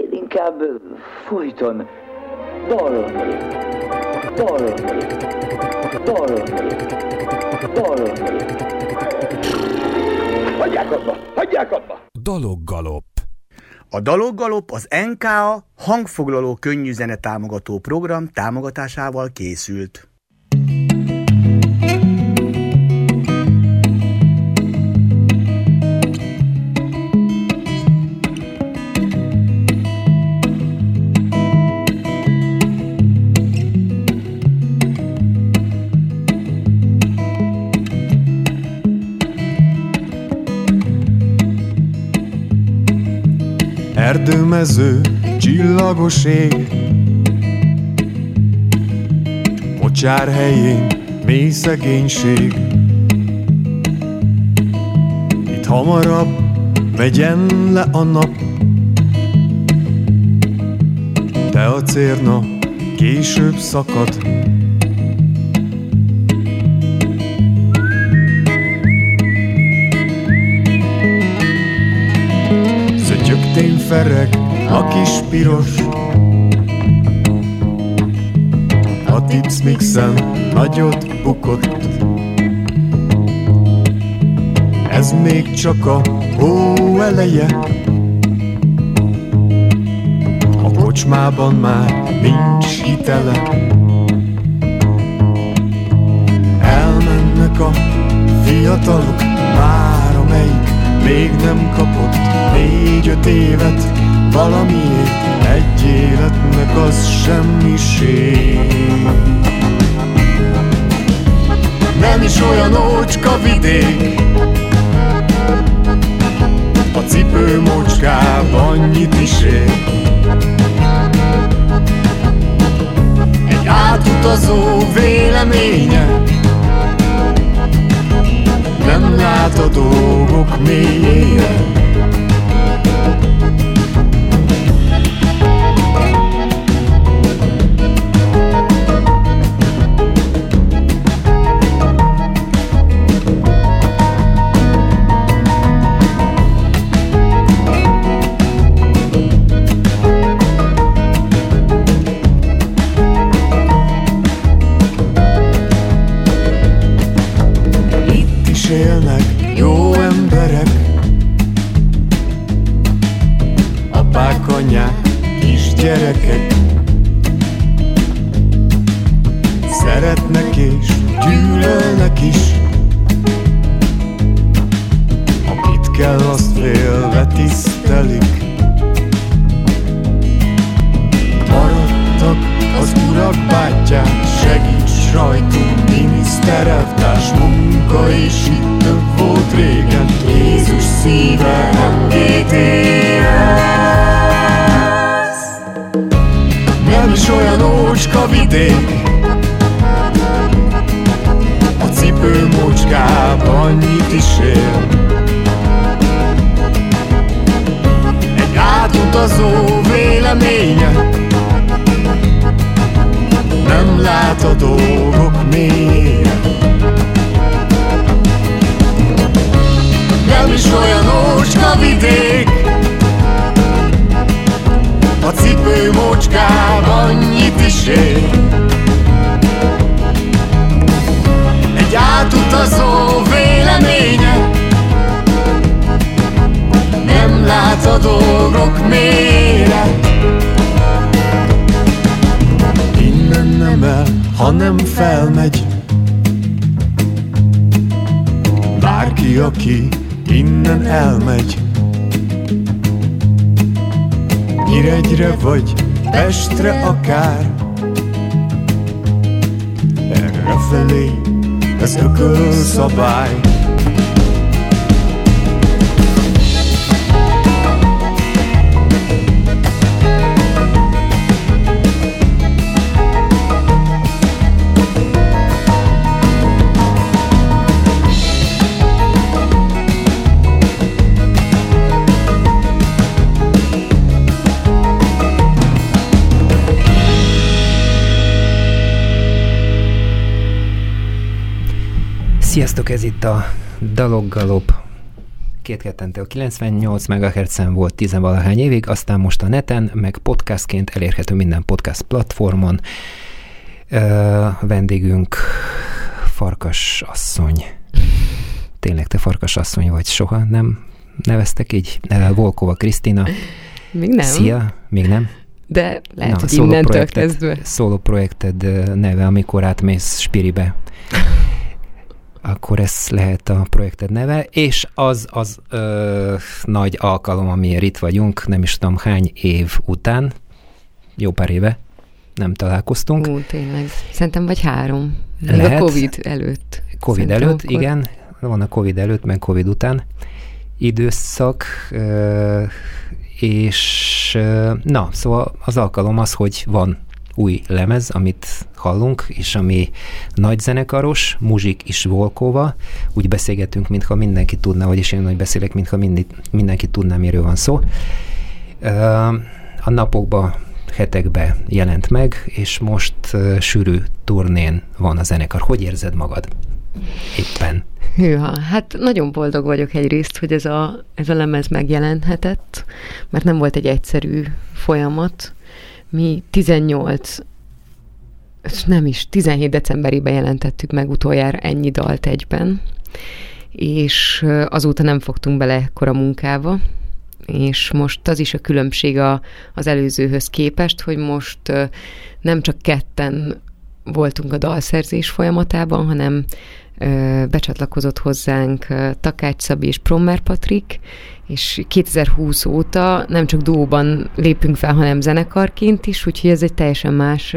Én inkább folyton dalolnék, dalolnék, dalolnék, dalolnék. Hagyják abba! Hagyják abba! Daloggalop. A Daloggalop az NKA hangfoglaló könnyű zene támogató program támogatásával készült. Erdőmező, csillagos ég. Mocsár helyén, mély szegénység. Itt hamarabb megyen le a nap. De a cérna később szakad. Szötyögtén fereg a kis piros. A tips mixen nagyot bukott. Ez még csak a hó eleje. A kocsmában már nincs hitele. Elmennek a fiatalok Már amelyik még nem kapott Négy-öt évet valamiért Egy életnek az semmiség Nem is olyan ócska vidék A cipő mocskában annyit is ér. Egy átutazó véleménye nem lát a dolgok mélyére Sziasztok, ez itt a Daloggalop két kettentől 98 MHz-en volt tizenvalahány évig, aztán most a neten, meg podcastként elérhető minden podcast platformon. Ö, vendégünk Farkas asszony. Tényleg te Farkas asszony vagy, soha nem neveztek így? Volkova Krisztina. Még nem. Szia, még nem? De lehet, Na, hogy innentől kezdve. Szóló projekted neve, amikor átmész Spiribe. Akkor ez lehet a projekted neve, és az az ö, nagy alkalom, amiért itt vagyunk, nem is tudom hány év után, jó pár éve nem találkoztunk. Ó, tényleg. Szerintem vagy három. Lehet. A Covid előtt. Covid Szerintem előtt, akkor... igen. Van a Covid előtt, meg Covid után időszak, és na, szóval az alkalom az, hogy van új lemez, amit hallunk, és ami nagy zenekaros, Muzsik is Volkova. Úgy beszélgetünk, mintha mindenki tudná, vagyis én nagy beszélek, mintha mindig, mindenki tudná, miről van szó. A napokban, hetekben jelent meg, és most sűrű turnén van a zenekar. Hogy érzed magad éppen? Hűha, hát nagyon boldog vagyok egyrészt, hogy ez a, ez a lemez megjelenhetett, mert nem volt egy egyszerű folyamat. Mi 18 nem is, 17 decemberében jelentettük meg utoljára ennyi dalt egyben, és azóta nem fogtunk bele ekkora munkába, és most az is a különbség a, az előzőhöz képest, hogy most nem csak ketten voltunk a dalszerzés folyamatában, hanem becsatlakozott hozzánk Takács Szabi és Prommer Patrik, és 2020 óta nem csak dóban lépünk fel, hanem zenekarként is, úgyhogy ez egy teljesen más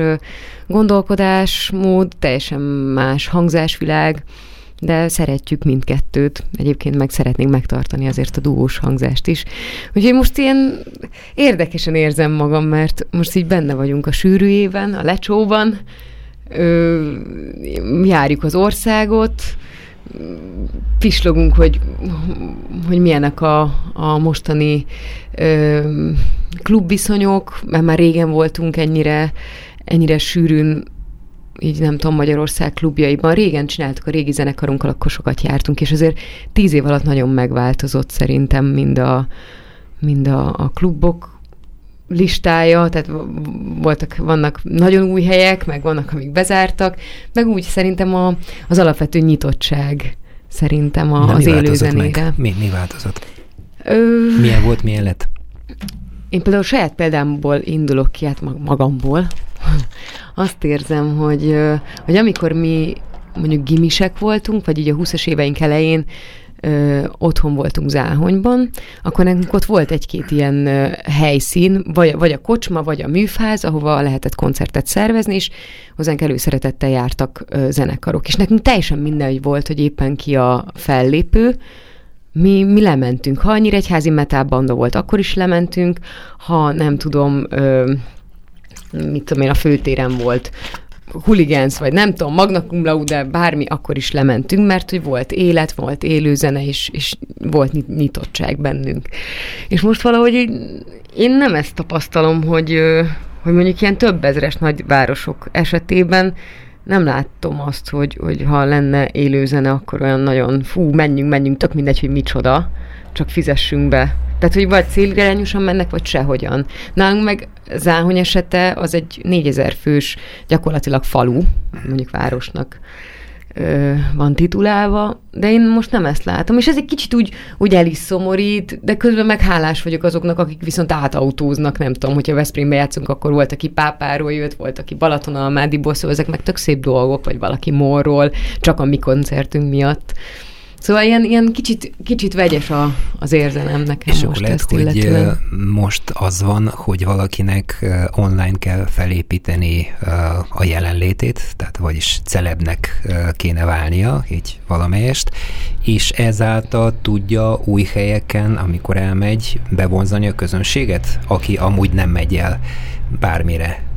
gondolkodásmód, teljesen más hangzásvilág, de szeretjük mindkettőt. Egyébként meg szeretnénk megtartani azért a dúós hangzást is. Úgyhogy most ilyen érdekesen érzem magam, mert most így benne vagyunk a sűrűjében, a lecsóban, ö, járjuk az országot, pislogunk, hogy, hogy milyenek a, a mostani ö, klubviszonyok, mert már régen voltunk ennyire, ennyire sűrűn így nem tudom, Magyarország klubjaiban. Régen csináltuk a régi zenekarunkkal, akkor sokat jártunk, és azért tíz év alatt nagyon megváltozott szerintem mind a, mind a, a klubok listája, tehát voltak, vannak nagyon új helyek, meg vannak, amik bezártak, meg úgy szerintem a, az alapvető nyitottság szerintem a, az élő zenére. Mi, mi változott? Ö... Milyen volt, milyen lett? Én például saját példámból indulok ki, hát magamból. Azt érzem, hogy, hogy amikor mi mondjuk gimisek voltunk, vagy így a 20-as éveink elején ö, otthon voltunk Záhonyban, akkor nekünk ott volt egy-két ilyen ö, helyszín, vagy, vagy a kocsma, vagy a műfáz, ahova lehetett koncertet szervezni, és hozzánk előszeretettel jártak ö, zenekarok. És nekünk teljesen mindegy volt, hogy éppen ki a fellépő, mi, mi lementünk. Ha annyira egyházi metábanda volt, akkor is lementünk. Ha nem tudom, ö, mit tudom én, a főtéren volt huligánsz, vagy nem tudom, magna cum laude, bármi, akkor is lementünk, mert hogy volt élet, volt élőzene, és, és volt nyitottság bennünk. És most valahogy én nem ezt tapasztalom, hogy, hogy mondjuk ilyen több ezres nagyvárosok esetében nem láttam azt, hogy, hogy ha lenne élőzene, akkor olyan nagyon, fú, menjünk, menjünk, tök mindegy, hogy micsoda, csak fizessünk be. Tehát, hogy vagy célirányosan mennek, vagy sehogyan. Nálunk meg Záhony esete az egy 4000 fős, gyakorlatilag falu, mondjuk városnak van titulálva, de én most nem ezt látom, és ez egy kicsit úgy, úgy el is szomorít, de közben meg hálás vagyok azoknak, akik viszont átautóznak, nem tudom, hogyha Veszprémbe játszunk, akkor volt, aki Pápáról jött, volt, aki Balatonalmádiból, szóval ezek meg tök szép dolgok, vagy valaki Morról, csak a mi koncertünk miatt. Szóval ilyen, ilyen kicsit, kicsit vegyes a, az érzelem nekem És most akkor lehet, hogy illetően. most az van, hogy valakinek online kell felépíteni a jelenlétét, tehát vagyis celebnek kéne válnia, így valamelyest, és ezáltal tudja új helyeken, amikor elmegy, bevonzani a közönséget, aki amúgy nem megy el bármire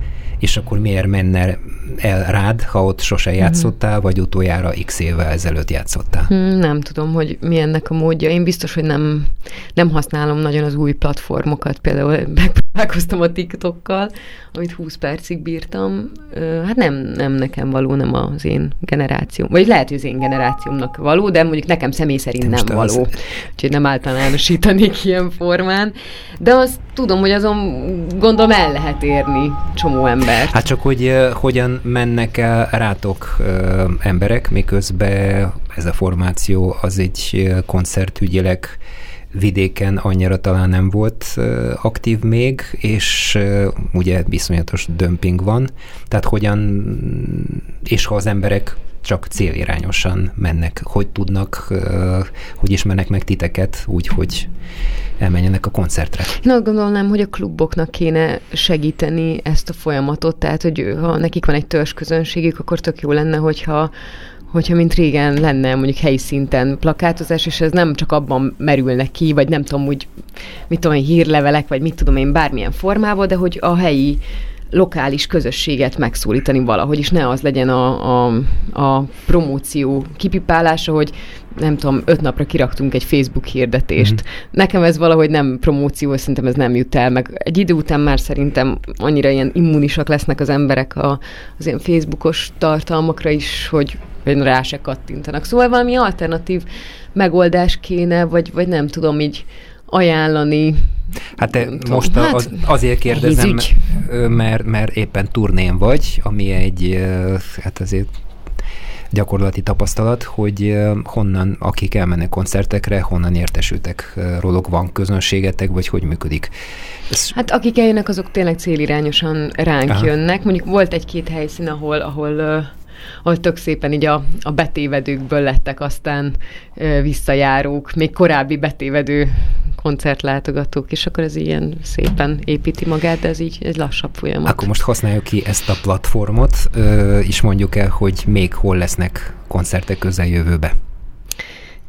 és akkor miért menne el rád, ha ott sose mhm. játszottál, vagy utoljára x évvel ezelőtt játszottál? Hmm, nem tudom, hogy mi ennek a módja. Én biztos, hogy nem, nem használom nagyon az új platformokat, például találkoztam a TikTokkal, amit 20 percig bírtam. Hát nem, nem nekem való, nem az én generációm. Vagy lehet, hogy az én generációmnak való, de mondjuk nekem személy szerint nem való. Az... Úgyhogy nem általánosítanék ilyen formán. De azt tudom, hogy azon gondolom el lehet érni csomó embert. Hát csak, hogy uh, hogyan mennek el rátok uh, emberek, miközben ez a formáció az egy koncertügyileg vidéken annyira talán nem volt aktív még, és ugye viszonyatos dömping van, tehát hogyan, és ha az emberek csak célirányosan mennek, hogy tudnak, hogy ismernek meg titeket úgy, hogy elmenjenek a koncertre. Na, gondolnám, hogy a kluboknak kéne segíteni ezt a folyamatot, tehát, hogy ha nekik van egy törzsközönségük, akkor tök jó lenne, hogyha hogyha mint régen lenne mondjuk helyi szinten plakátozás, és ez nem csak abban merülne ki, vagy nem tudom, úgy, mit tudom én, hírlevelek, vagy mit tudom én, bármilyen formában, de hogy a helyi lokális közösséget megszólítani valahogy, és ne az legyen a, a, a promóció kipipálása, hogy nem tudom, öt napra kiraktunk egy Facebook hirdetést. Mm-hmm. Nekem ez valahogy nem promóció, szerintem ez nem jut el, meg egy idő után már szerintem annyira ilyen immunisak lesznek az emberek a, az ilyen Facebookos tartalmakra is, hogy rá se kattintanak. Szóval valami alternatív megoldás kéne, vagy, vagy nem tudom így ajánlani. Hát te most hát, az, azért kérdezem, mert, mert éppen turnén vagy, ami egy, hát azért gyakorlati tapasztalat, hogy honnan, akik elmennek koncertekre, honnan értesültek róluk, van közönségetek, vagy hogy működik? Ez... Hát akik eljönnek, azok tényleg célirányosan ránk Aha. jönnek. Mondjuk volt egy-két helyszín, ahol, ahol ahol tök szépen így a, a betévedőkből lettek aztán ö, visszajárók, még korábbi betévedő koncertlátogatók, és akkor ez ilyen szépen építi magát, de ez így egy lassabb folyamat. Akkor most használjuk ki ezt a platformot, ö, és mondjuk el, hogy még hol lesznek koncertek közeljövőbe.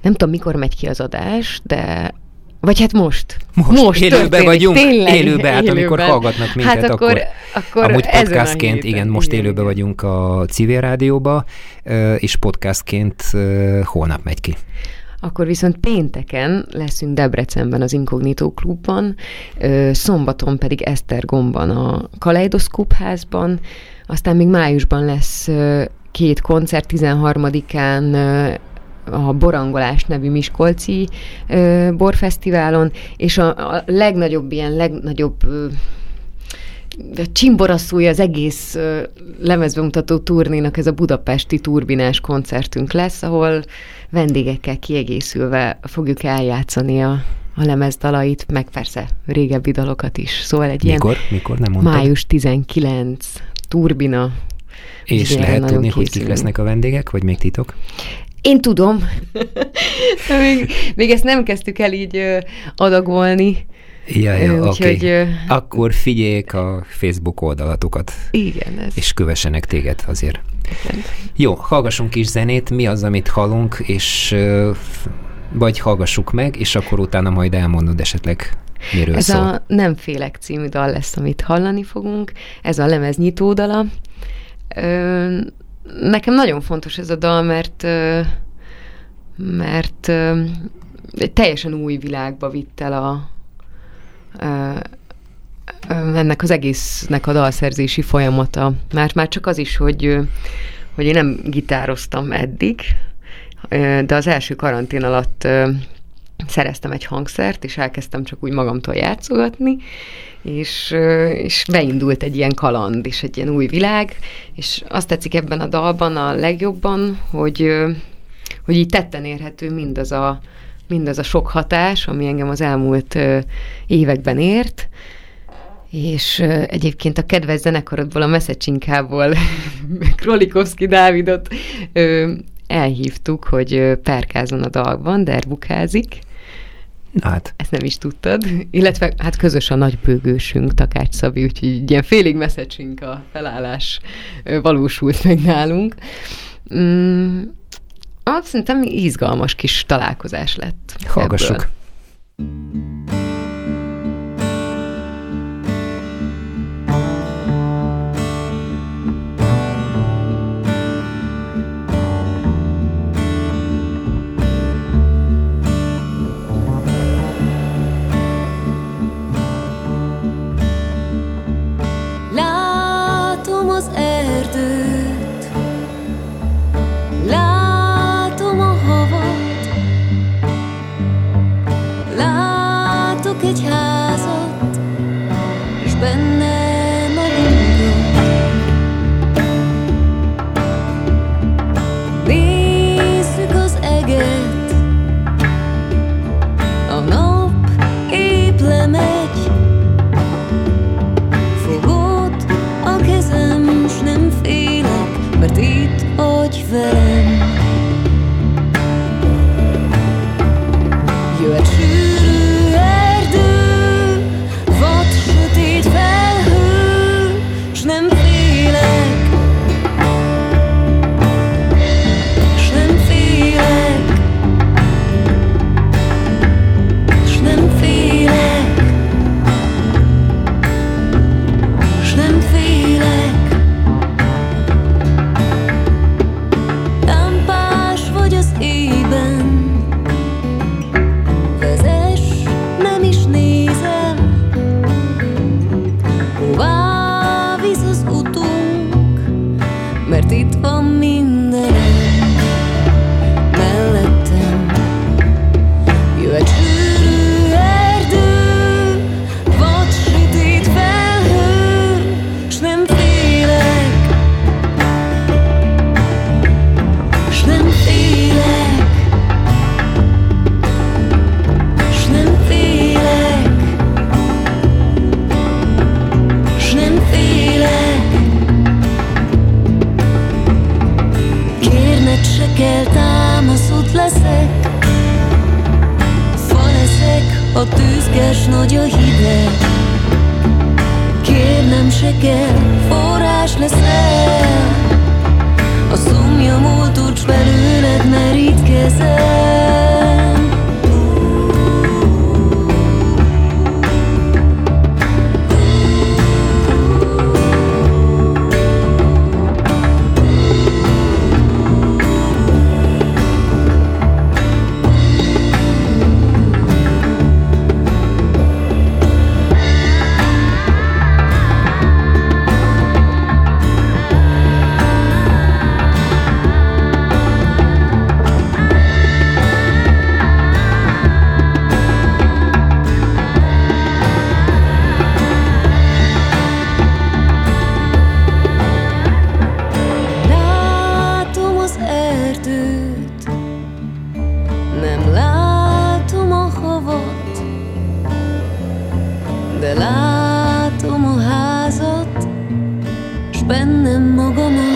Nem tudom, mikor megy ki az adás, de vagy hát most. Most, most élőben vagyunk, tényleg, élőbe, hát élőben. amikor hallgatnak minket, hát akkor, akkor, akkor amúgy podcastként, igen, most igen, élőben igen. vagyunk a Civil Rádióba, és podcastként holnap megy ki. Akkor viszont pénteken leszünk Debrecenben az Inkognitó klubban, szombaton pedig Esztergomban a Kaleidoszkóp házban, aztán még májusban lesz két koncert, 13-án a Borangolás nevű Miskolci ö, borfesztiválon, és a, a legnagyobb, ilyen legnagyobb ö, csimboraszúja az egész ö, lemezbemutató turnénak ez a budapesti turbinás koncertünk lesz, ahol vendégekkel kiegészülve fogjuk eljátszani a, a lemez meg persze régebbi dalokat is. Szóval egy mikor? ilyen mikor nem mondtad? május 19 turbina. És lehet tudni, készülünk. hogy kik lesznek a vendégek, vagy még titok? Én tudom. még, még ezt nem kezdtük el így ö, adagolni. Ja, ja, oké. Okay. Akkor figyeljék a Facebook oldalatokat. Igen. Ez... És kövessenek téged azért. Igen. Jó, hallgassunk kis zenét, mi az, amit hallunk, és vagy hallgassuk meg, és akkor utána majd elmondod esetleg, miről Ez szól. a Nem félek című dal lesz, amit hallani fogunk. Ez a lemez nyitódala. Ö, nekem nagyon fontos ez a dal, mert mert egy teljesen új világba vitt el a, ennek az egésznek a dalszerzési folyamata. Mert már csak az is, hogy, hogy én nem gitároztam eddig, de az első karantén alatt szereztem egy hangszert, és elkezdtem csak úgy magamtól játszogatni, és, és beindult egy ilyen kaland, és egy ilyen új világ, és azt tetszik ebben a dalban a legjobban, hogy, hogy így tetten érhető mindaz a, mindaz a sok hatás, ami engem az elmúlt években ért, és egyébként a kedves zenekarodból, a Messzecsinkából Krolikovszki Dávidot elhívtuk, hogy perkázon a dalban, derbukázik, Hát. Ezt nem is tudtad. Illetve hát közös a nagybőgősünk, Takács Szabi, úgyhogy ilyen félig messzecsink a felállás valósult meg nálunk. Mm, azt szerintem izgalmas kis találkozás lett. Hallgassuk. Ebből. Bennem magamat.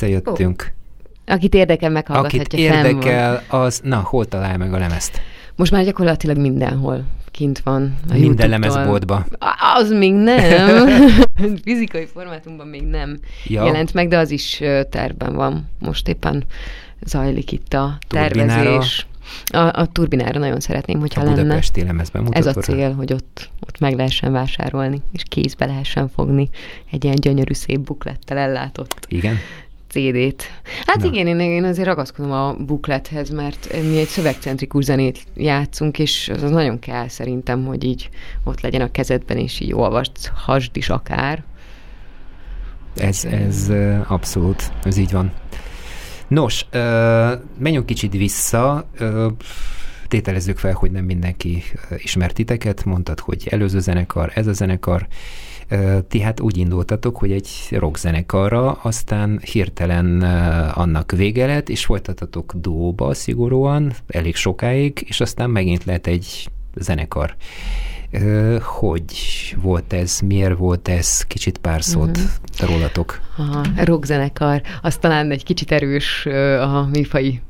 Visszajöttünk. Akit érdekel, meghallgathatja Akit érdekel, az, na, hol talál meg a lemezt? Most már gyakorlatilag mindenhol kint van. A Minden lemezboltba. Az még nem. Fizikai formátumban még nem Ja. jelent meg, de az is tervben van. Most éppen zajlik itt a Turbinára. tervezés. A, a turbinára nagyon szeretném, hogyha A lenne. budapesti lemezben Ez a cél, hogy ott, ott meg lehessen vásárolni, és kézbe lehessen fogni egy ilyen gyönyörű szép buklettel ellátott Igen? CD-t. Hát Na. Igen, én, én azért ragaszkodom a buklethez, mert mi egy szövegcentrikus zenét játszunk, és az nagyon kell szerintem, hogy így ott legyen a kezedben, és így olvasd is akár. Ez, ez abszolút, ez így van. Nos, menjünk kicsit vissza, tételezzük fel, hogy nem mindenki ö, ismert titeket, mondtad, hogy előző zenekar, ez a zenekar, ti hát úgy indultatok, hogy egy rockzenekarra, aztán hirtelen annak vége lett, és folytatatok duóba szigorúan, elég sokáig, és aztán megint lett egy zenekar. Hogy volt ez, miért volt ez, kicsit pár szót uh-huh. rólatok. Aha, rockzenekar, az talán egy kicsit erős a műfai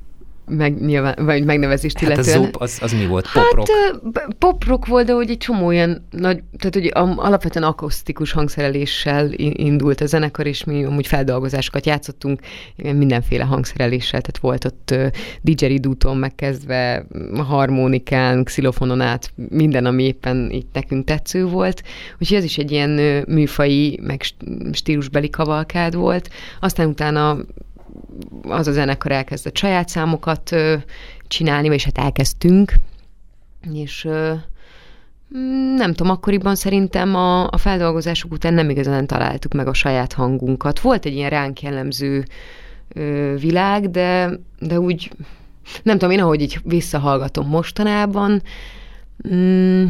meg, nyilván, vagy megnevezést hát illetően. a zup, az, az mi volt? Poprock? Hát poprock volt, de hogy egy csomó olyan nagy, tehát hogy alapvetően akusztikus hangszereléssel indult a zenekar, és mi amúgy feldolgozásokat játszottunk, mindenféle hangszereléssel, tehát volt ott didgeridúton megkezdve, harmonikán, xilofonon át, minden, ami éppen itt nekünk tetsző volt. Úgyhogy ez is egy ilyen műfai, meg stílusbeli kavalkád volt. Aztán utána az a zenekar elkezdett saját számokat csinálni, vagyis hát elkezdtünk, és nem tudom, akkoriban szerintem a, a feldolgozások után nem igazán találtuk meg a saját hangunkat. Volt egy ilyen ránk jellemző ö, világ, de, de úgy, nem tudom, én ahogy így visszahallgatom mostanában, mm,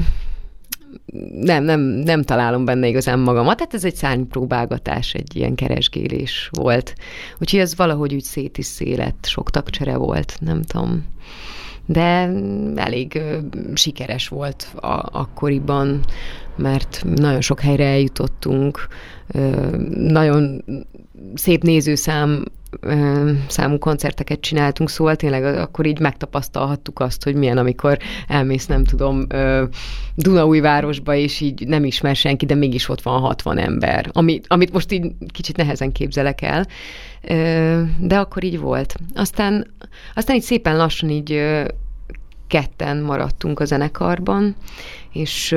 nem, nem, nem találom benne igazán magamat. Tehát ez egy szárnypróbálgatás, egy ilyen keresgélés volt. Úgyhogy ez valahogy úgy szét is szélet, sok tagcsere volt, nem tudom. De elég ö, sikeres volt a, akkoriban, mert nagyon sok helyre eljutottunk, ö, nagyon szép nézőszám számú koncerteket csináltunk, szóval tényleg akkor így megtapasztalhattuk azt, hogy milyen, amikor elmész, nem tudom, Dunaújvárosba, és így nem ismer senki, de mégis ott van 60 ember, ami, amit most így kicsit nehezen képzelek el, de akkor így volt. Aztán, aztán így szépen lassan így ketten maradtunk a zenekarban, és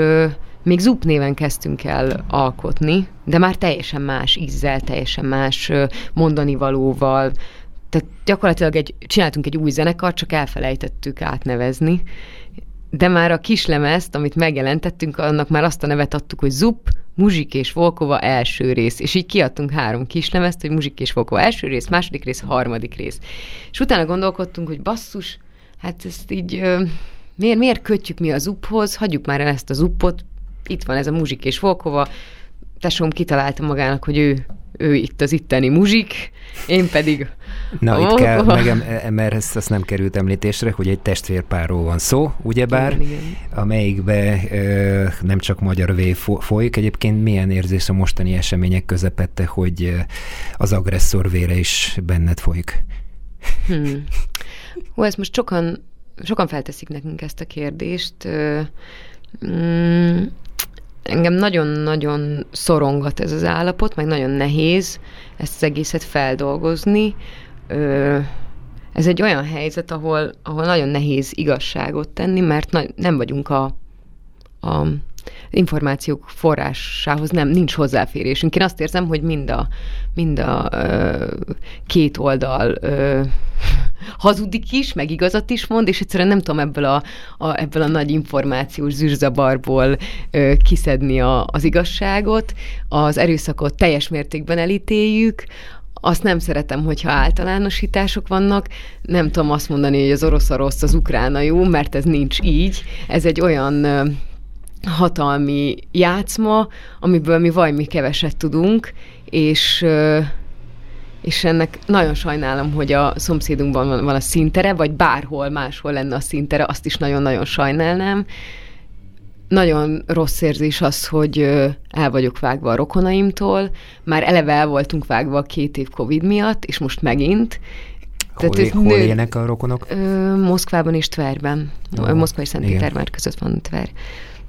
még Zup néven kezdtünk el alkotni, de már teljesen más ízzel, teljesen más mondani valóval, tehát gyakorlatilag egy, csináltunk egy új zenekar, csak elfelejtettük átnevezni, de már a kislemezt, amit megjelentettünk, annak már azt a nevet adtuk, hogy Zup, Muzsik és Volkova első rész, és így kiadtunk három kislemezt, hogy Muzsik és Volkova első rész, második rész, harmadik rész. És utána gondolkodtunk, hogy basszus, hát ezt így miért, miért kötjük mi az uphoz, hagyjuk már el ezt az uppot, itt van ez a muzsik és Volkova, tesóm kitalálta magának, hogy ő, ő itt az itteni muzsik, én pedig... Na, oh, itt kell, meg, mert ezt, ezt nem került említésre, hogy egy testvérpárról van szó, ugyebár, igen, igen. amelyikbe ö, nem csak magyar vé folyik. Egyébként milyen érzés a mostani események közepette, hogy az agresszor vére is benned folyik? Hmm. Ó, ezt most sokan, sokan felteszik nekünk ezt a kérdést. Mm, engem nagyon-nagyon szorongat ez az állapot, meg nagyon nehéz ezt az egészet feldolgozni. Ez egy olyan helyzet, ahol, ahol nagyon nehéz igazságot tenni, mert na, nem vagyunk a, a információk forrásához nem, nincs hozzáférésünk. Én azt érzem, hogy mind a, mind a ö, két oldal ö, hazudik is, meg igazat is mond, és egyszerűen nem tudom ebből a, a, ebből a nagy információs zűrzabarból ö, kiszedni a, az igazságot. Az erőszakot teljes mértékben elítéljük, azt nem szeretem, hogyha általánosítások vannak. Nem tudom azt mondani, hogy az orosz a rossz, az ukrána jó, mert ez nincs így. Ez egy olyan hatalmi játszma, amiből mi valami keveset tudunk, és és ennek nagyon sajnálom, hogy a szomszédunkban van, van a szintere, vagy bárhol máshol lenne a szintere, azt is nagyon-nagyon sajnálnám. Nagyon rossz érzés az, hogy el vagyok vágva a rokonaimtól, már eleve el voltunk vágva a két év Covid miatt, és most megint. Hol, Tehát hol nő, élnek a rokonok? Moszkvában és Tverben. Oh, Moszkva és Szentpétervár között van Tver.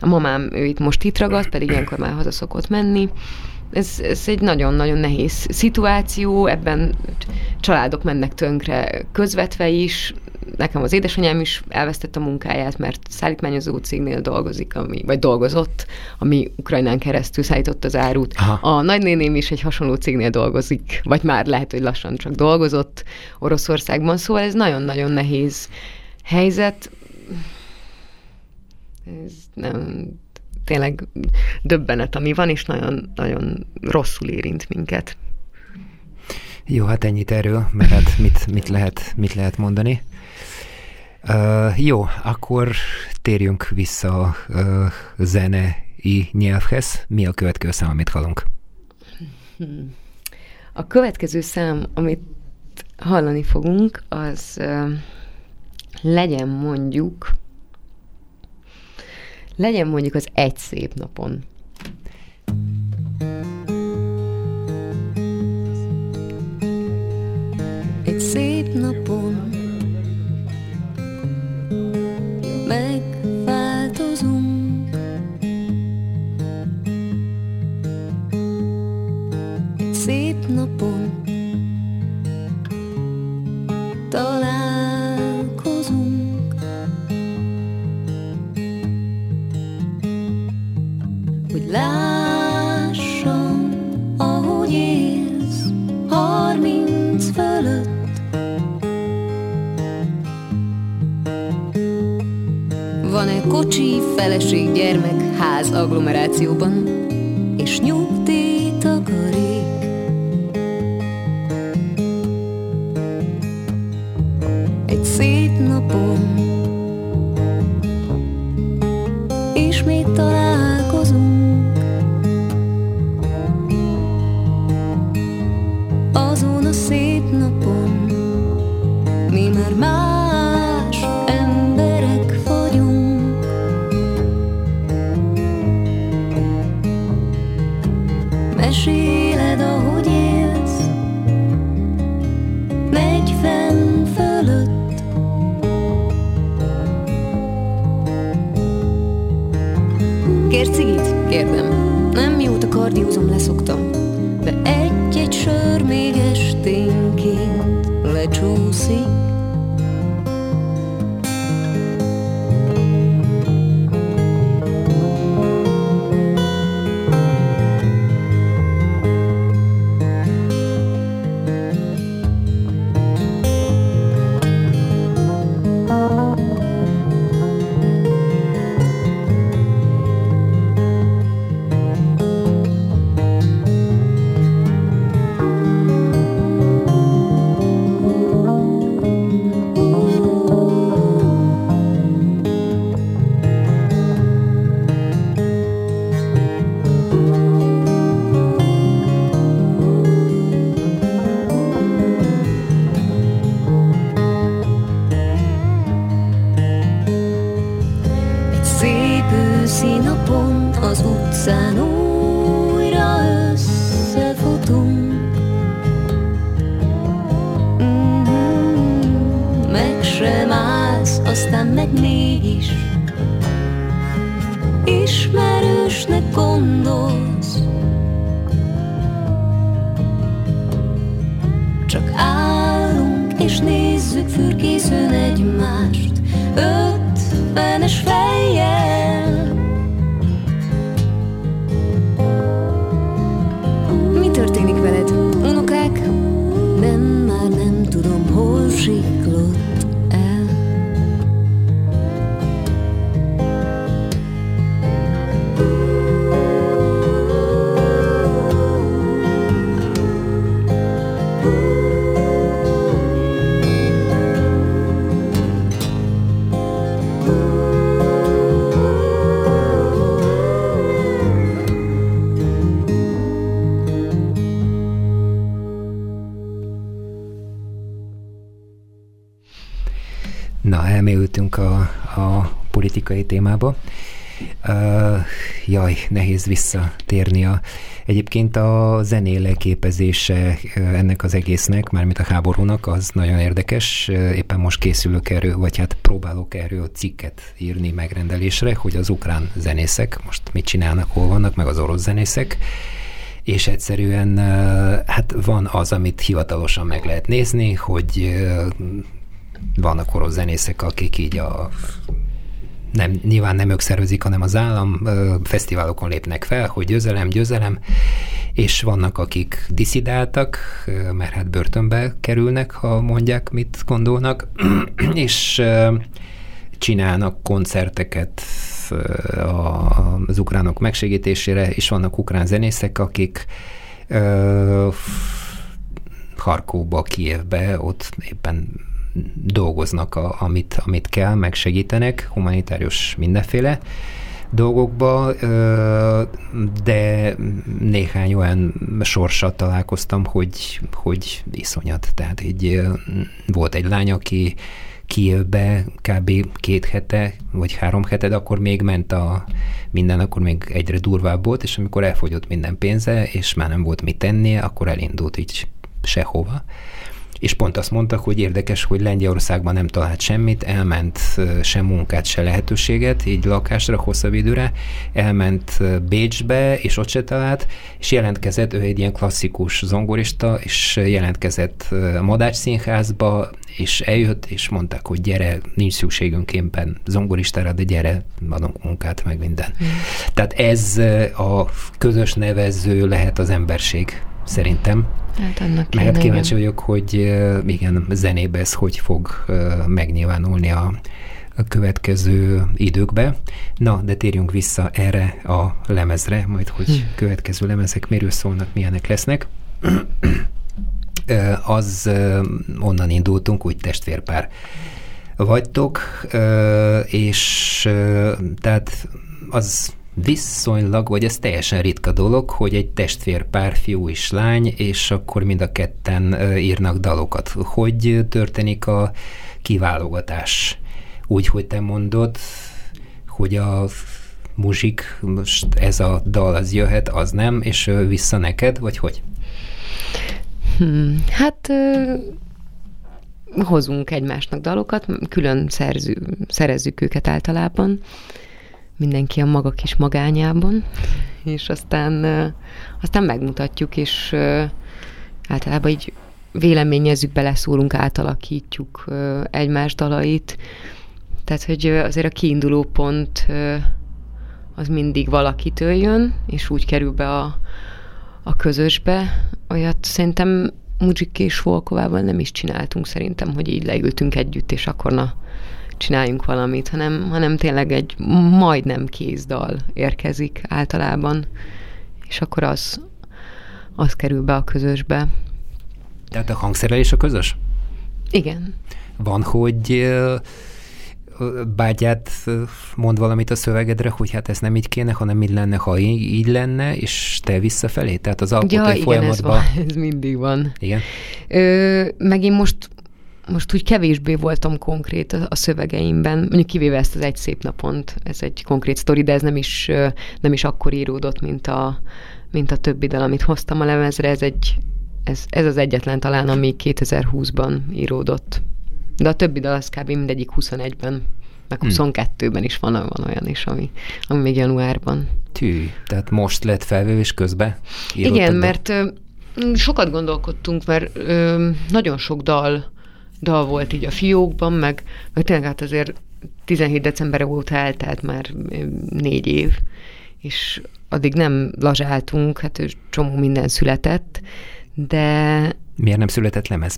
A mamám, ő itt most itt ragadt, pedig ilyenkor már haza szokott menni. Ez, ez egy nagyon-nagyon nehéz szituáció, ebben családok mennek tönkre közvetve is, nekem az édesanyám is elvesztette a munkáját, mert szállítmányozó cégnél dolgozik, ami, vagy dolgozott, ami Ukrajnán keresztül szállított az árut. Aha. A nagynéném is egy hasonló cégnél dolgozik, vagy már lehet, hogy lassan csak dolgozott Oroszországban, szóval ez nagyon-nagyon nehéz helyzet ez nem, tényleg döbbenet, ami van, és nagyon, nagyon rosszul érint minket. Jó, hát ennyit erről, mert hát mit, mit, lehet, mit lehet mondani. Uh, jó, akkor térjünk vissza a uh, zenei nyelvhez. Mi a következő szám, amit hallunk? A következő szám, amit hallani fogunk, az uh, legyen mondjuk legyen mondjuk az egy szép napon. Egy szép napon Kocsi, feleség, gyermek, ház agglomerációban, és nyugdíj témába. Uh, jaj, nehéz visszatérni a... Egyébként a zené leképezése uh, ennek az egésznek, mármint a háborúnak, az nagyon érdekes. Éppen most készülök erről, vagy hát próbálok erről cikket írni megrendelésre, hogy az ukrán zenészek most mit csinálnak, hol vannak, meg az orosz zenészek és egyszerűen hát van az, amit hivatalosan meg lehet nézni, hogy vannak orosz zenészek, akik így a nem, nyilván nem ők szervezik, hanem az állam fesztiválokon lépnek fel, hogy győzelem, győzelem, és vannak, akik diszidáltak, mert hát börtönbe kerülnek, ha mondják, mit gondolnak, és csinálnak koncerteket az ukránok megsegítésére, és vannak ukrán zenészek, akik Harkóba, Kievbe, ott éppen dolgoznak, a, amit, amit kell, meg segítenek, humanitárius mindenféle dolgokba, de néhány olyan sorsat találkoztam, hogy, hogy iszonyat. Tehát így volt egy lány, aki Kievbe kb. két hete, vagy három hete, de akkor még ment a minden, akkor még egyre durvább volt, és amikor elfogyott minden pénze, és már nem volt mit tennie, akkor elindult így sehova és pont azt mondtak, hogy érdekes, hogy Lengyelországban nem talált semmit, elment sem munkát, se lehetőséget, így lakásra hosszabb időre, elment Bécsbe, és ott se talált, és jelentkezett, ő egy ilyen klasszikus zongorista, és jelentkezett a Madács Színházba, és eljött, és mondták, hogy gyere, nincs szükségünk éppen zongoristára, de gyere, adunk munkát, meg minden. Mm. Tehát ez a közös nevező lehet az emberség, szerintem. Hát annak Mert kíváncsi vagyok, hogy igen, zenébe ez hogy fog megnyilvánulni a, a következő időkbe. Na, de térjünk vissza erre a lemezre, majd hogy hm. következő lemezek miről szólnak, milyenek lesznek. az onnan indultunk, hogy testvérpár vagytok, és tehát az viszonylag, vagy ez teljesen ritka dolog, hogy egy testvérpár, fiú és lány, és akkor mind a ketten írnak dalokat. Hogy történik a kiválogatás? Úgy, hogy te mondod, hogy a muzsik, most ez a dal az jöhet, az nem, és vissza neked, vagy hogy? Hmm, hát hozunk egymásnak dalokat, külön szerző, szerezzük őket általában, mindenki a maga kis magányában, és aztán, aztán megmutatjuk, és általában így véleményezzük, beleszólunk, átalakítjuk egymás dalait. Tehát, hogy azért a kiinduló pont az mindig valakitől jön, és úgy kerül be a, a közösbe. Olyat szerintem Mujik és Volkovával nem is csináltunk szerintem, hogy így leültünk együtt, és akkor na, csináljunk valamit, hanem, hanem tényleg egy majdnem kézdal érkezik általában, és akkor az, az kerül be a közösbe. Tehát a hangszerelés a közös? Igen. Van, hogy bágyát mond valamit a szövegedre, hogy hát ez nem így kéne, hanem így lenne, ha így lenne, és te visszafelé? Tehát az alkotói ja, igen, folyamatban... Ez, van, ez mindig van. Igen. Ö, meg én most most úgy kevésbé voltam konkrét a, a szövegeimben, mondjuk kivéve ezt az egy szép napont, ez egy konkrét sztori, de ez nem is, nem is akkor íródott, mint a, mint a többi dal, amit hoztam a lemezre, ez, egy, ez, ez az egyetlen talán, ami 2020-ban íródott. De a többi dal az kb. mindegyik 21-ben, meg 22-ben hmm. is van, van olyan is, ami, ami még januárban. Tű, tehát most lett felvevés közben? Igen, mert ö, sokat gondolkodtunk, mert ö, nagyon sok dal, dal volt így a fiókban, meg, meg tényleg hát azért 17 december óta eltelt már négy év, és addig nem lazsáltunk, hát csomó minden született, de... Miért nem született lemez?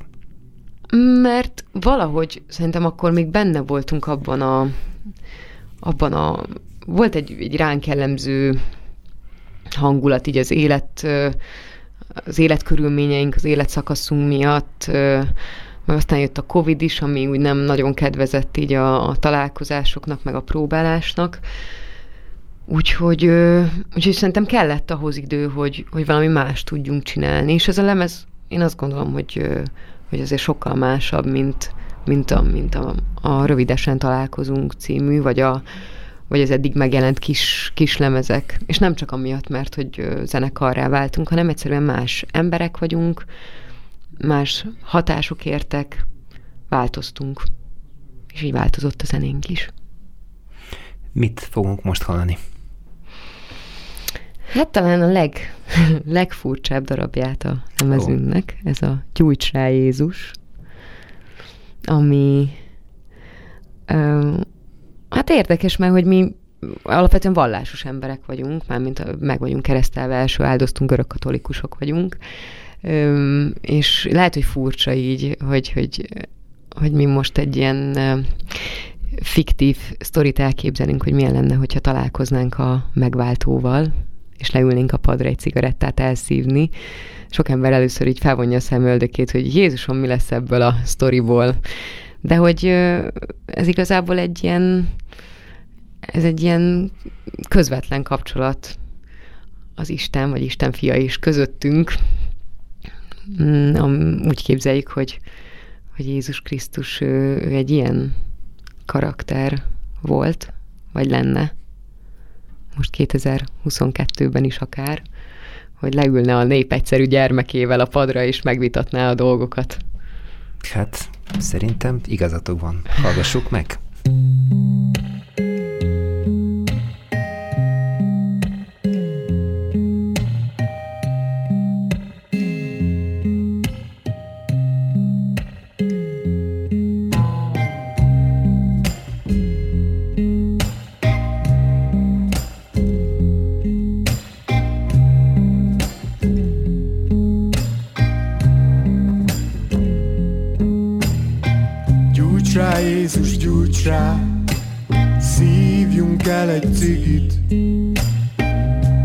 Mert valahogy szerintem akkor még benne voltunk abban a, abban a, volt egy, egy ránk jellemző hangulat így az élet, az életkörülményeink, az életszakaszunk miatt, aztán jött a Covid is, ami úgy nem nagyon kedvezett így a, a találkozásoknak, meg a próbálásnak. Úgyhogy, úgyhogy szerintem kellett ahhoz idő, hogy, hogy valami más tudjunk csinálni. És ez a lemez, én azt gondolom, hogy hogy azért sokkal másabb, mint, mint, a, mint a, a Rövidesen találkozunk című, vagy a vagy az eddig megjelent kis, kis lemezek. És nem csak amiatt, mert hogy zenekarrá váltunk, hanem egyszerűen más emberek vagyunk, más hatások értek, változtunk. És így változott a zenénk is. Mit fogunk most hallani? Hát talán a leg, legfurcsább darabját a lemezünknek, ez a Gyújts rá Jézus, ami ö, hát érdekes, mert hogy mi alapvetően vallásos emberek vagyunk, mármint meg vagyunk keresztelve, első áldoztunk, görög katolikusok vagyunk, és lehet, hogy furcsa így, hogy, hogy, hogy mi most egy ilyen fiktív sztorit elképzelünk, hogy milyen lenne, hogyha találkoznánk a megváltóval, és leülnénk a padra egy cigarettát elszívni, sok ember először így felvonja a szemöldökét, hogy Jézusom, mi lesz ebből a sztoriból. De hogy ez igazából egy ilyen, ez egy ilyen közvetlen kapcsolat az Isten, vagy Isten fia is közöttünk. Mm, úgy képzeljük, hogy, hogy Jézus Krisztus ő, ő egy ilyen karakter volt, vagy lenne most 2022-ben is akár, hogy leülne a nép egyszerű gyermekével a padra, és megvitatná a dolgokat. Hát szerintem igazatok van. Hallgassuk meg. Rá, Jézus, gyújts rá, szívjunk el egy cigit.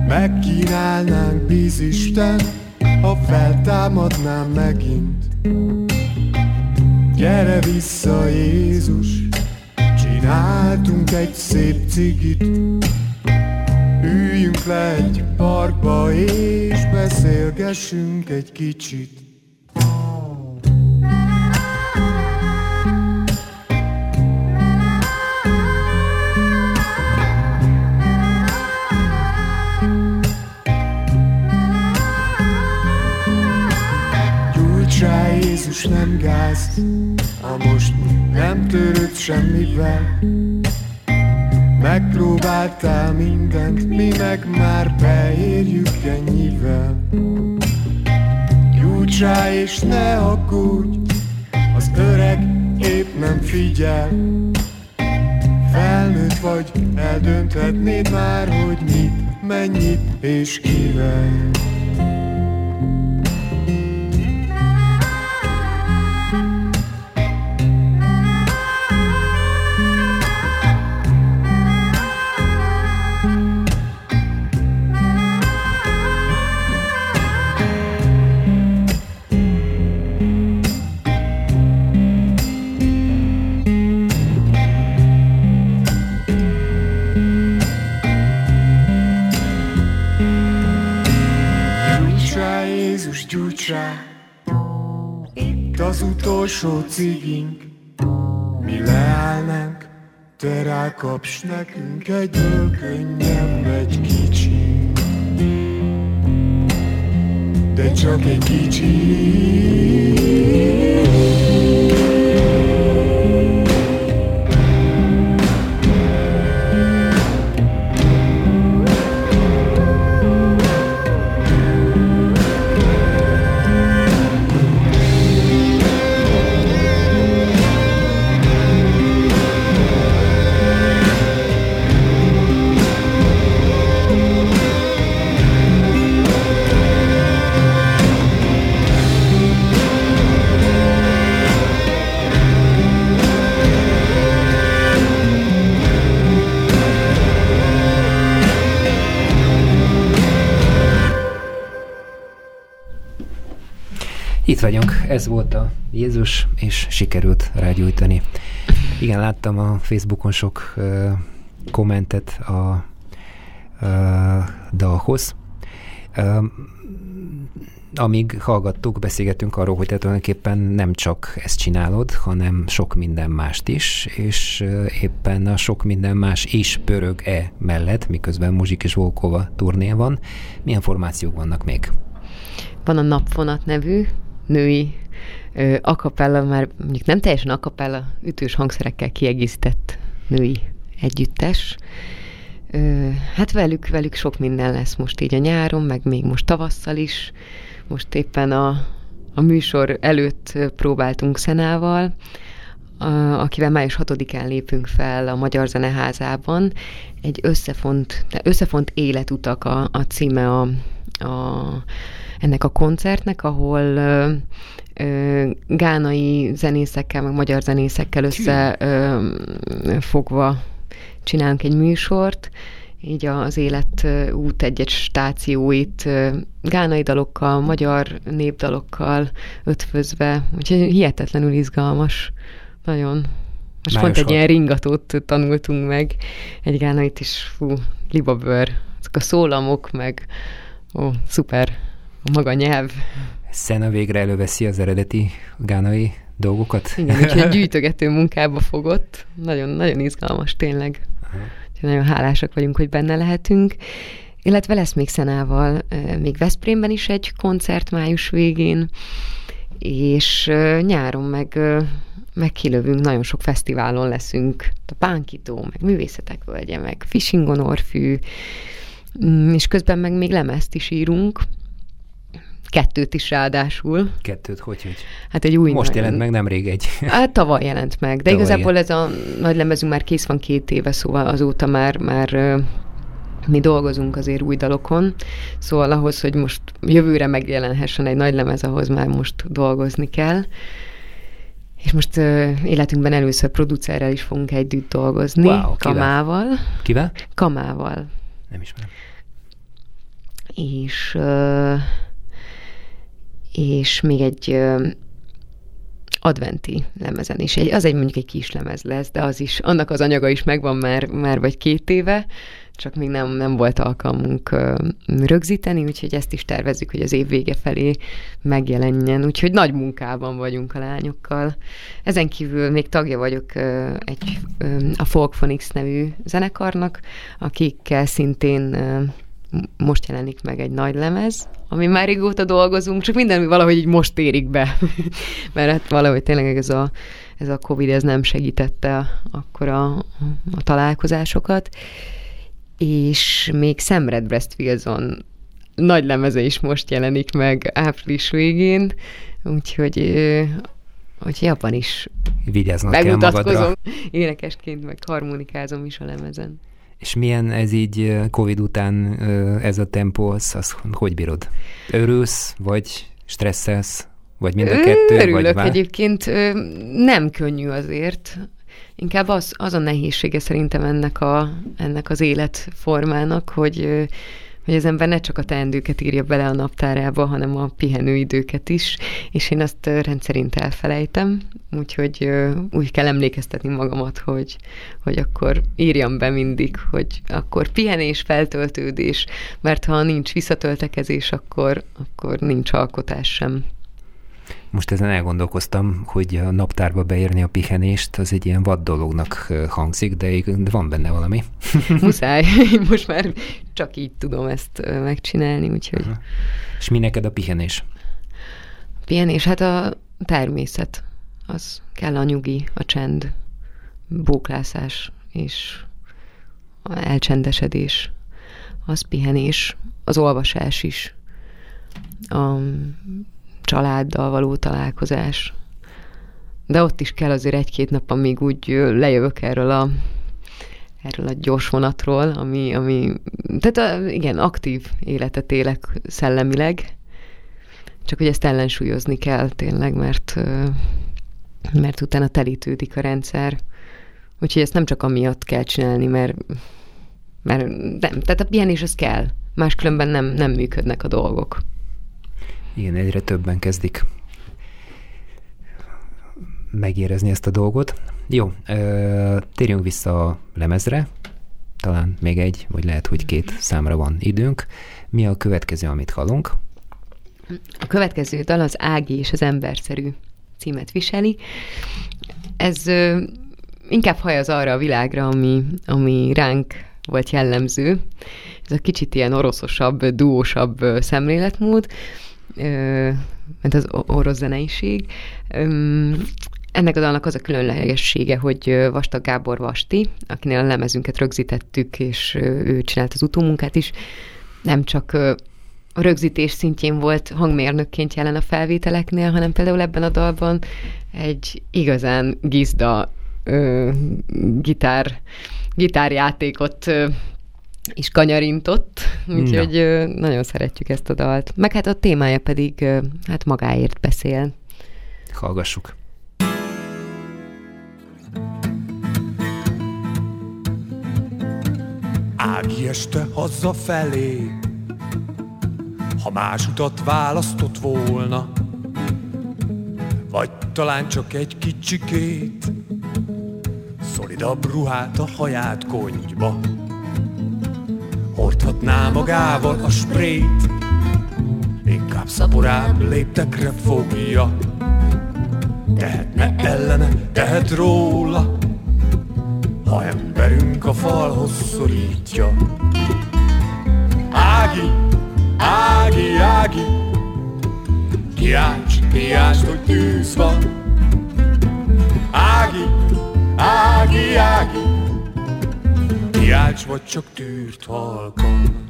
Megkínálnánk bízisten, ha feltámadnám megint. Gyere vissza, Jézus, csináltunk egy szép cigit. Üljünk le egy parkba és beszélgessünk egy kicsit. Jézus, nem gáz, ha most nem törődsz semmivel. Megpróbáltál mindent, mi meg már beérjük ennyivel. Gyújts rá, és ne aggódj, az öreg épp nem figyel. Felnőtt vagy, eldönthetnéd már, hogy mit, mennyit és kivel. Jézus, gyújts rá, itt az utolsó cigink, mi leállnánk, te rákapsz nekünk egyből könnyebb egy kicsi. De csak egy kicsi. Itt vagyunk, ez volt a Jézus, és sikerült rágyújtani. Igen, láttam a Facebookon sok uh, kommentet a uh, dalhoz. Uh, amíg hallgattuk, beszélgettünk arról, hogy te tulajdonképpen nem csak ezt csinálod, hanem sok minden mást is, és éppen a sok minden más is pörög-e mellett, miközben Muzsik és Volkova turné van. Milyen formációk vannak még? Van a Napvonat nevű női akapella, már mondjuk nem teljesen akapella, ütős hangszerekkel kiegészített női együttes. Hát velük, velük sok minden lesz most így a nyáron, meg még most tavasszal is. Most éppen a, a műsor előtt próbáltunk Szenával, akivel május 6-án lépünk fel a Magyar Zeneházában. Egy összefont, összefont életutak a, a címe a, a ennek a koncertnek, ahol ö, ö, gánai zenészekkel, meg magyar zenészekkel összefogva csinálunk egy műsort, így az élet út egy-egy stációit gánai dalokkal, magyar népdalokkal ötvözve, úgyhogy hihetetlenül izgalmas. Nagyon. Most pont egy ilyen ringatót tanultunk meg, egy gánait is, fú, libabőr, ezek a szólamok, meg ó, szuper a maga nyelv. Szena végre előveszi az eredeti gánai dolgokat? Igen, úgyhogy gyűjtögető munkába fogott. Nagyon, nagyon izgalmas tényleg. Úgyhogy nagyon hálásak vagyunk, hogy benne lehetünk. Illetve lesz még Szenával, még Veszprémben is egy koncert május végén, és nyáron meg, meg kilövünk, nagyon sok fesztiválon leszünk, a Pánkító, meg Művészetek Völgye, meg Fishing on Orfű, és közben meg még lemezt is írunk, kettőt is ráadásul. Kettőt, hogy, hogy? Hát egy új Most nagy- jelent meg nemrég egy. Hát tavaly jelent meg, de Tavaly igazából ez a nagy lemezünk már kész van két éve, szóval azóta már, már mi dolgozunk azért új dalokon, szóval ahhoz, hogy most jövőre megjelenhessen egy nagy lemez, ahhoz már most dolgozni kell. És most ö, életünkben először producerrel is fogunk együtt dolgozni, Wow, kivel? Kamával. Kivel? Kamával. Nem ismerem. És, és még egy adventi lemezen is. Egy, az egy mondjuk egy kis lemez lesz, de az is, annak az anyaga is megvan már, már vagy két éve, csak még nem, nem volt alkalmunk rögzíteni, úgyhogy ezt is tervezzük, hogy az év vége felé megjelenjen. Úgyhogy nagy munkában vagyunk a lányokkal. Ezen kívül még tagja vagyok egy, a Folkphonics nevű zenekarnak, akikkel szintén most jelenik meg egy nagy lemez, ami már régóta dolgozunk, csak minden valahogy így most érik be. Mert hát valahogy tényleg ez a, ez a Covid ez nem segítette akkor a, a találkozásokat. És még Sam Redbreast Wilson nagy lemeze is most jelenik meg április végén, úgyhogy, ö, úgyhogy abban is Vigyáznod kell magadra. megmutatkozom. Énekesként meg harmonikázom is a lemezen. És milyen ez így Covid után ez a tempó, az, az hogy bírod? Örülsz, vagy stresszelsz, vagy mind a kettő, Örülök vagy vár? egyébként, nem könnyű azért. Inkább az, az a nehézsége szerintem ennek, a, ennek az életformának, hogy, hogy az ember ne csak a teendőket írja bele a naptárába, hanem a pihenőidőket is, és én azt rendszerint elfelejtem, úgyhogy úgy kell emlékeztetni magamat, hogy, hogy akkor írjam be mindig, hogy akkor pihenés, feltöltődés, mert ha nincs visszatöltekezés, akkor, akkor nincs alkotás sem. Most ezen elgondolkoztam, hogy a naptárba beírni a pihenést, az egy ilyen vad dolognak hangzik, de, van benne valami. Muszáj. Most már csak így tudom ezt megcsinálni, úgyhogy És mi neked a pihenés? pihenés, hát a természet, az kell a nyugi, a csend, bóklászás és a elcsendesedés, az pihenés, az olvasás is, a családdal való találkozás. De ott is kell azért egy-két nap, amíg úgy lejövök erről a erről a gyors vonatról, ami, ami tehát a, igen, aktív életet élek szellemileg, csak hogy ezt ellensúlyozni kell tényleg, mert, mert utána telítődik a rendszer. Úgyhogy ezt nem csak amiatt kell csinálni, mert, mert nem, tehát a pihenés az kell. Máskülönben nem, nem működnek a dolgok. Igen, egyre többen kezdik megérezni ezt a dolgot. Jó, ö, térjünk vissza a lemezre. Talán még egy, vagy lehet, hogy két számra van időnk. Mi a következő, amit hallunk? A következő dal az Ági és az emberszerű címet viseli. Ez ö, inkább hajaz arra a világra, ami, ami ránk volt jellemző. Ez a kicsit ilyen oroszosabb, duósabb szemléletmód, mint az orosz zeneiség. Ennek a dalnak az a különlegessége, hogy Vastag Gábor Vasti, akinél a lemezünket rögzítettük, és ő csinált az utómunkát is, nem csak a rögzítés szintjén volt hangmérnökként jelen a felvételeknél, hanem például ebben a dalban egy igazán gizda ö, gitár, gitárjátékot ö, is kanyarintott, úgyhogy ö, nagyon szeretjük ezt a dalt. Meg hát a témája pedig hát magáért beszél. Hallgassuk. Ági este hazafelé, ha más utat választott volna, vagy talán csak egy kicsikét, szolidabb ruhát a haját konygyba. Hordhatná magával a sprét, inkább szaporább léptekre fogja. Tehetne ellene, tehet róla, ha emberünk a falhoz szorítja. Ági, Ági, Ági, kiálts, kiálts, hogy tűz van. Ági, Ági, Ági, kiálts vagy csak tűrt halkan.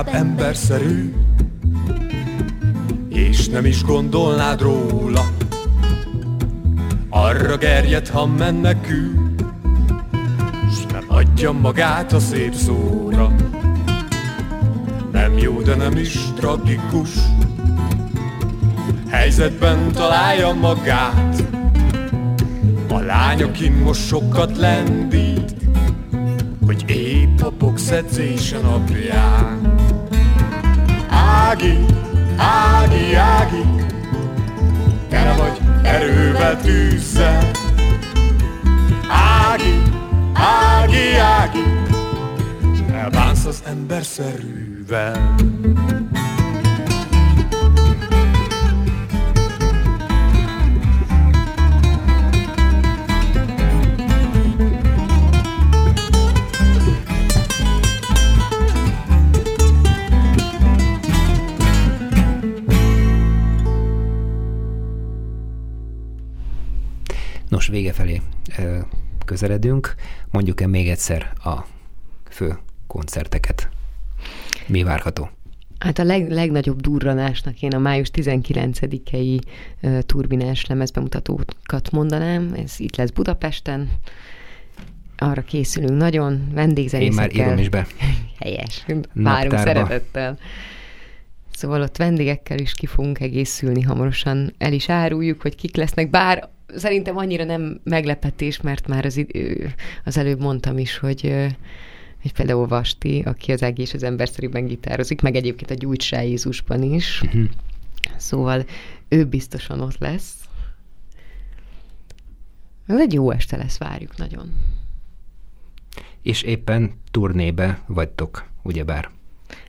Inkább emberszerű, gondolnád róla. Arra gerjed, ha menekül, s nem adja magát a szép szóra. Nem jó, de nem is tragikus, helyzetben találja magát. A lány, aki most sokat lendít, hogy épp a boxedzése napján. Ági, Ági, Ági, tele vagy erővel, tűzzel. Ági, Ági, Ági, elbánsz az emberszerűvel. Vége felé közeledünk. Mondjuk-e még egyszer a fő koncerteket? Mi várható? Hát a leg, legnagyobb durranásnak én a május 19-i uh, turbinás lemezbemutatókat mondanám. Ez itt lesz Budapesten. Arra készülünk nagyon, vendégzenészekkel. Én már írom is be. Helyes. Várunk szeretettel. Szóval ott vendégekkel is ki fogunk egészülni hamarosan. El is áruljuk, hogy kik lesznek, bár szerintem annyira nem meglepetés, mert már az, az előbb mondtam is, hogy hogy például Vasti, aki az egész az emberszerűben gitározik, meg egyébként a Gyújtsá Jézusban is. Mhm. Szóval ő biztosan ott lesz. Ez egy jó este lesz, várjuk nagyon. És éppen turnébe vagytok, ugyebár.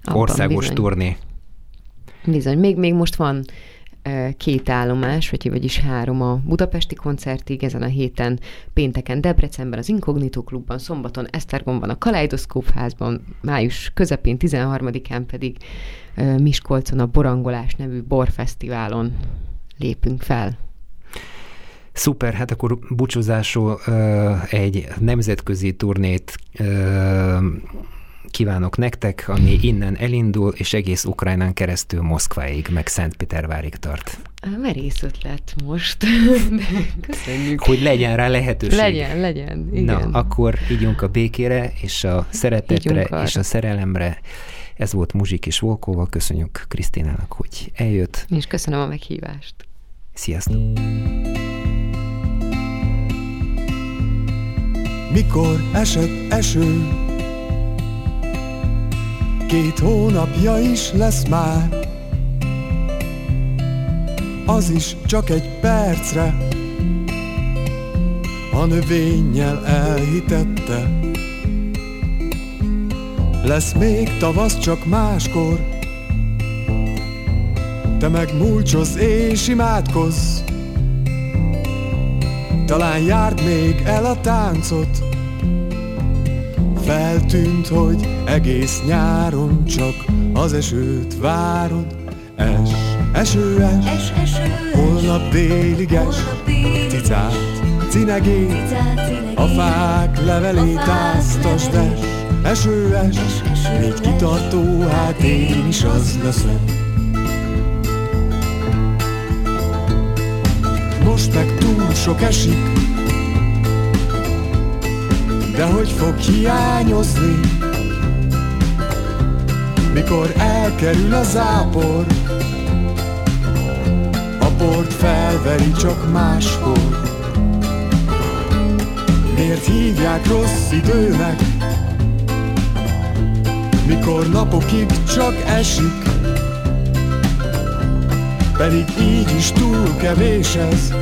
Abban Országos bizony. turné. Bizony, még, még most van két állomás, vagy, vagyis három a budapesti koncertig, ezen a héten pénteken Debrecenben, az Inkognitó klubban, szombaton Esztergomban, a Kaleidoszkóp házban, május közepén, 13-án pedig Miskolcon a Borangolás nevű borfesztiválon lépünk fel. Szuper, hát akkor búcsúzásul egy nemzetközi turnét kívánok nektek, ami innen elindul, és egész Ukrajnán keresztül Moszkváig, meg Szentpétervárig tart. Merész ötlet most. De Köszönjük. Hogy legyen rá lehetőség. Legyen, legyen. Igen. Na, akkor ígyunk a békére, és a szeretetre, és a szerelemre. Ez volt Muzsik és Volkóval. Köszönjük Krisztinának, hogy eljött. És köszönöm a meghívást. Sziasztok! Mikor esett eső Két hónapja is lesz már. Az is csak egy percre. A növényel elhitette. Lesz még tavasz csak máskor. Te meg múlcsoz és imádkozz. Talán járt még el a táncot Feltűnt, hogy egész nyáron csak az esőt várod. Es, eső, es, Es, eső, holnap délig es. Cicát, cinegét, a fák levelét áztasd es. Eső, es, légy kitartó, hát én is az leszek Most meg túl sok esik De hogy fog hiányozni? Mikor elkerül a zápor A port felveri csak máskor. Miért hívják rossz időnek? Mikor napokig csak esik? Pedig így is túl kevés ez